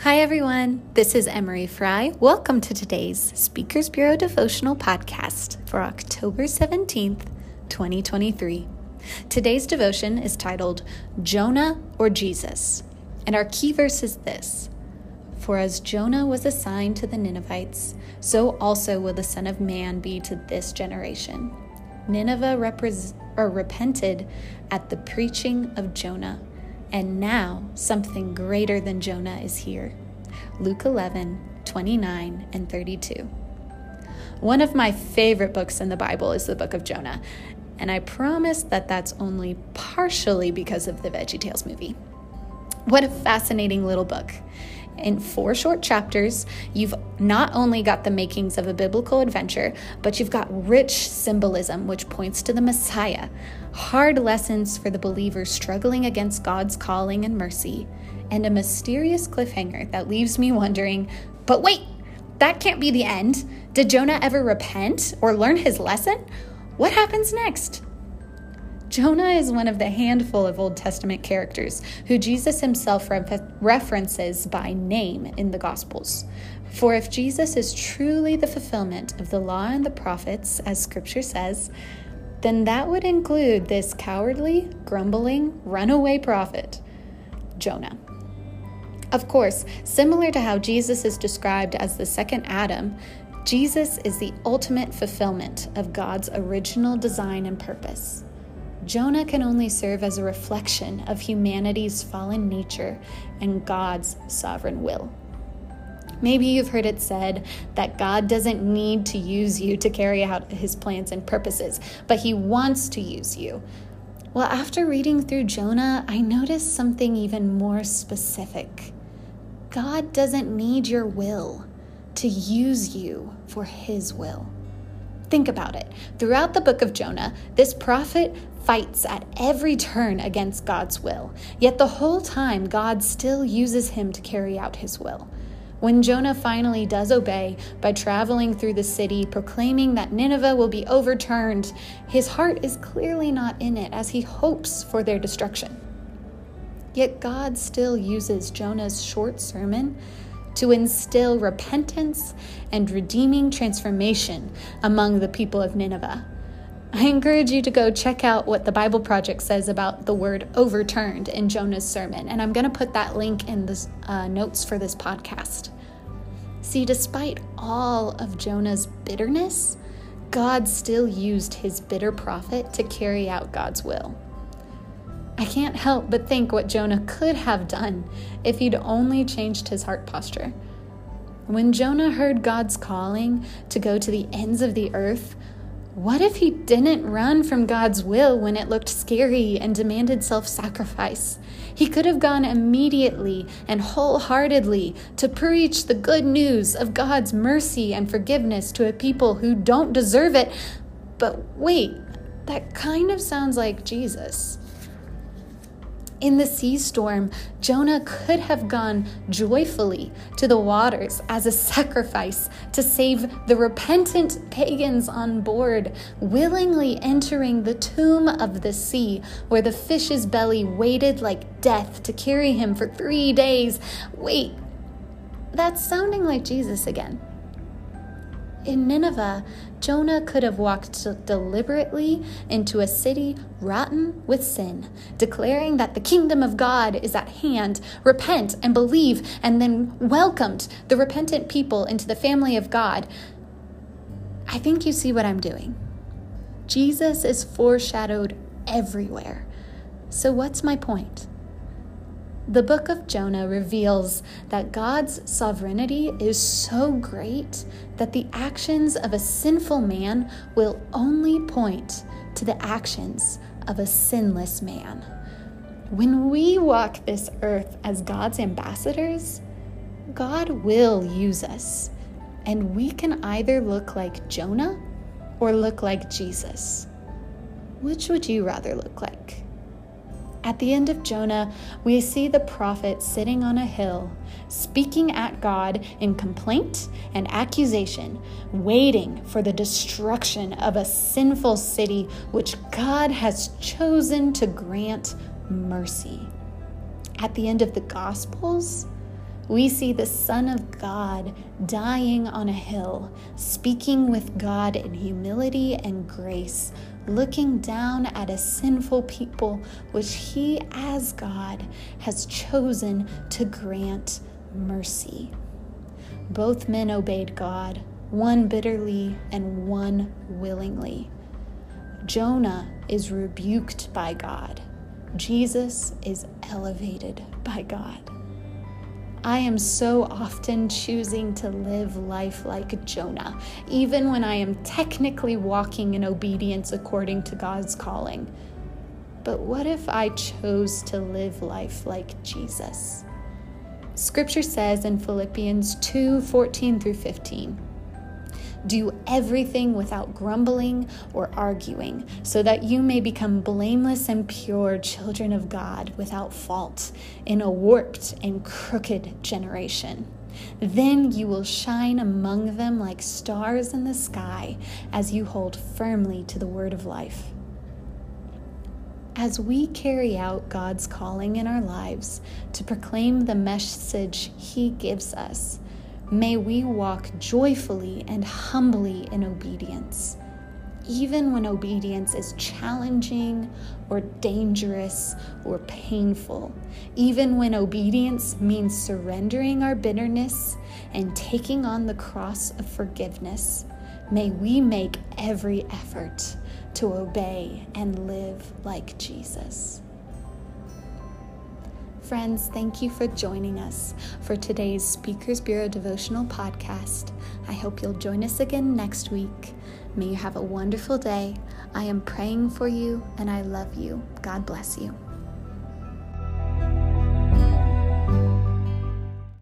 Hi, everyone. This is Emory Frie. Welcome to today's Speakers Bureau devotional podcast for October 17th, 2023. Today's devotion is titled Jonah or Jesus, and our key verse is this For as Jonah was assigned to the Ninevites, so also will the Son of Man be to this generation. Nineveh repres- or repented at the preaching of Jonah and now something greater than Jonah is here. Luke 11, 29 and 32. One of my favorite books in the Bible is the book of Jonah, and I promise that that's only partially because of the VeggieTales movie. What a fascinating little book. In four short chapters, you've not only got the makings of a biblical adventure, but you've got rich symbolism which points to the Messiah, hard lessons for the believer struggling against God's calling and mercy, and a mysterious cliffhanger that leaves me wondering but wait, that can't be the end. Did Jonah ever repent or learn his lesson? What happens next? Jonah is one of the handful of Old Testament characters who Jesus himself re- references by name in the Gospels. For if Jesus is truly the fulfillment of the law and the prophets, as Scripture says, then that would include this cowardly, grumbling, runaway prophet, Jonah. Of course, similar to how Jesus is described as the second Adam, Jesus is the ultimate fulfillment of God's original design and purpose. Jonah can only serve as a reflection of humanity's fallen nature and God's sovereign will. Maybe you've heard it said that God doesn't need to use you to carry out his plans and purposes, but he wants to use you. Well, after reading through Jonah, I noticed something even more specific. God doesn't need your will to use you for his will. Think about it. Throughout the book of Jonah, this prophet fights at every turn against God's will, yet the whole time, God still uses him to carry out his will. When Jonah finally does obey by traveling through the city, proclaiming that Nineveh will be overturned, his heart is clearly not in it as he hopes for their destruction. Yet God still uses Jonah's short sermon to instill repentance and redeeming transformation among the people of Nineveh. I encourage you to go check out what the Bible Project says about the word overturned in Jonah's sermon, and I'm going to put that link in the uh, notes for this podcast. See, despite all of Jonah's bitterness, God still used his bitter prophet to carry out God's will. I can't help but think what Jonah could have done if he'd only changed his heart posture. When Jonah heard God's calling to go to the ends of the earth, what if he didn't run from God's will when it looked scary and demanded self sacrifice? He could have gone immediately and wholeheartedly to preach the good news of God's mercy and forgiveness to a people who don't deserve it. But wait, that kind of sounds like Jesus. In the sea storm, Jonah could have gone joyfully to the waters as a sacrifice to save the repentant pagans on board, willingly entering the tomb of the sea where the fish's belly waited like death to carry him for three days. Wait, that's sounding like Jesus again. In Nineveh, Jonah could have walked deliberately into a city rotten with sin, declaring that the kingdom of God is at hand, repent and believe, and then welcomed the repentant people into the family of God. I think you see what I'm doing. Jesus is foreshadowed everywhere. So, what's my point? The book of Jonah reveals that God's sovereignty is so great that the actions of a sinful man will only point to the actions of a sinless man. When we walk this earth as God's ambassadors, God will use us, and we can either look like Jonah or look like Jesus. Which would you rather look like? At the end of Jonah, we see the prophet sitting on a hill, speaking at God in complaint and accusation, waiting for the destruction of a sinful city which God has chosen to grant mercy. At the end of the Gospels, we see the Son of God dying on a hill, speaking with God in humility and grace, looking down at a sinful people which he, as God, has chosen to grant mercy. Both men obeyed God, one bitterly and one willingly. Jonah is rebuked by God. Jesus is elevated by God. I am so often choosing to live life like Jonah, even when I am technically walking in obedience according to God's calling. But what if I chose to live life like Jesus? Scripture says in Philippians 2 14 through 15. Do everything without grumbling or arguing, so that you may become blameless and pure children of God without fault in a warped and crooked generation. Then you will shine among them like stars in the sky as you hold firmly to the word of life. As we carry out God's calling in our lives to proclaim the message He gives us, May we walk joyfully and humbly in obedience, even when obedience is challenging or dangerous or painful, even when obedience means surrendering our bitterness and taking on the cross of forgiveness. May we make every effort to obey and live like Jesus. Friends, thank you for joining us for today's Speakers Bureau devotional podcast. I hope you'll join us again next week. May you have a wonderful day. I am praying for you and I love you. God bless you.